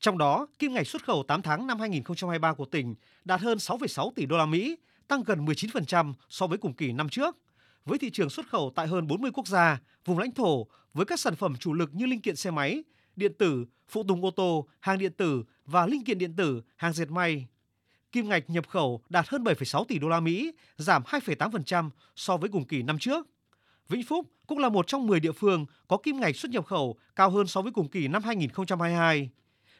Trong đó, kim ngạch xuất khẩu 8 tháng năm 2023 của tỉnh đạt hơn 6,6 tỷ đô la Mỹ, tăng gần 19% so với cùng kỳ năm trước. Với thị trường xuất khẩu tại hơn 40 quốc gia, vùng lãnh thổ với các sản phẩm chủ lực như linh kiện xe máy, điện tử, phụ tùng ô tô, hàng điện tử và linh kiện điện tử, hàng dệt may. Kim ngạch nhập khẩu đạt hơn 7,6 tỷ đô la Mỹ, giảm 2,8% so với cùng kỳ năm trước. Vĩnh Phúc cũng là một trong 10 địa phương có kim ngạch xuất nhập khẩu cao hơn so với cùng kỳ năm 2022.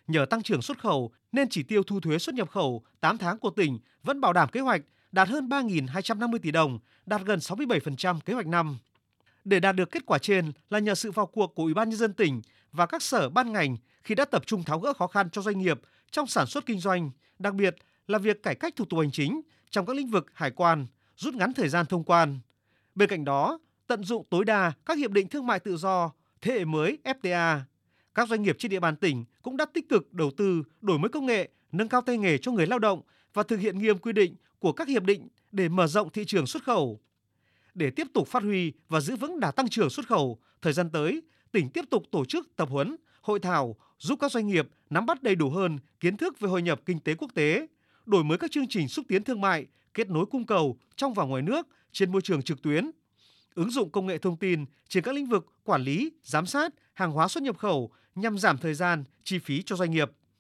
Nhờ tăng trưởng xuất khẩu nên chỉ tiêu thu thuế xuất nhập khẩu 8 tháng của tỉnh vẫn bảo đảm kế hoạch đạt hơn 3.250 tỷ đồng, đạt gần 67% kế hoạch năm. Để đạt được kết quả trên là nhờ sự vào cuộc của Ủy ban nhân dân tỉnh và các sở ban ngành khi đã tập trung tháo gỡ khó khăn cho doanh nghiệp trong sản xuất kinh doanh, đặc biệt là việc cải cách thủ tục hành chính trong các lĩnh vực hải quan, rút ngắn thời gian thông quan. Bên cạnh đó, tận dụng tối đa các hiệp định thương mại tự do, thế hệ mới FTA. Các doanh nghiệp trên địa bàn tỉnh cũng đã tích cực đầu tư, đổi mới công nghệ, nâng cao tay nghề cho người lao động và thực hiện nghiêm quy định của các hiệp định để mở rộng thị trường xuất khẩu. Để tiếp tục phát huy và giữ vững đà tăng trưởng xuất khẩu, thời gian tới, tỉnh tiếp tục tổ chức tập huấn, hội thảo giúp các doanh nghiệp nắm bắt đầy đủ hơn kiến thức về hội nhập kinh tế quốc tế, đổi mới các chương trình xúc tiến thương mại, kết nối cung cầu trong và ngoài nước trên môi trường trực tuyến, ứng dụng công nghệ thông tin trên các lĩnh vực quản lý, giám sát, hàng hóa xuất nhập khẩu nhằm giảm thời gian, chi phí cho doanh nghiệp.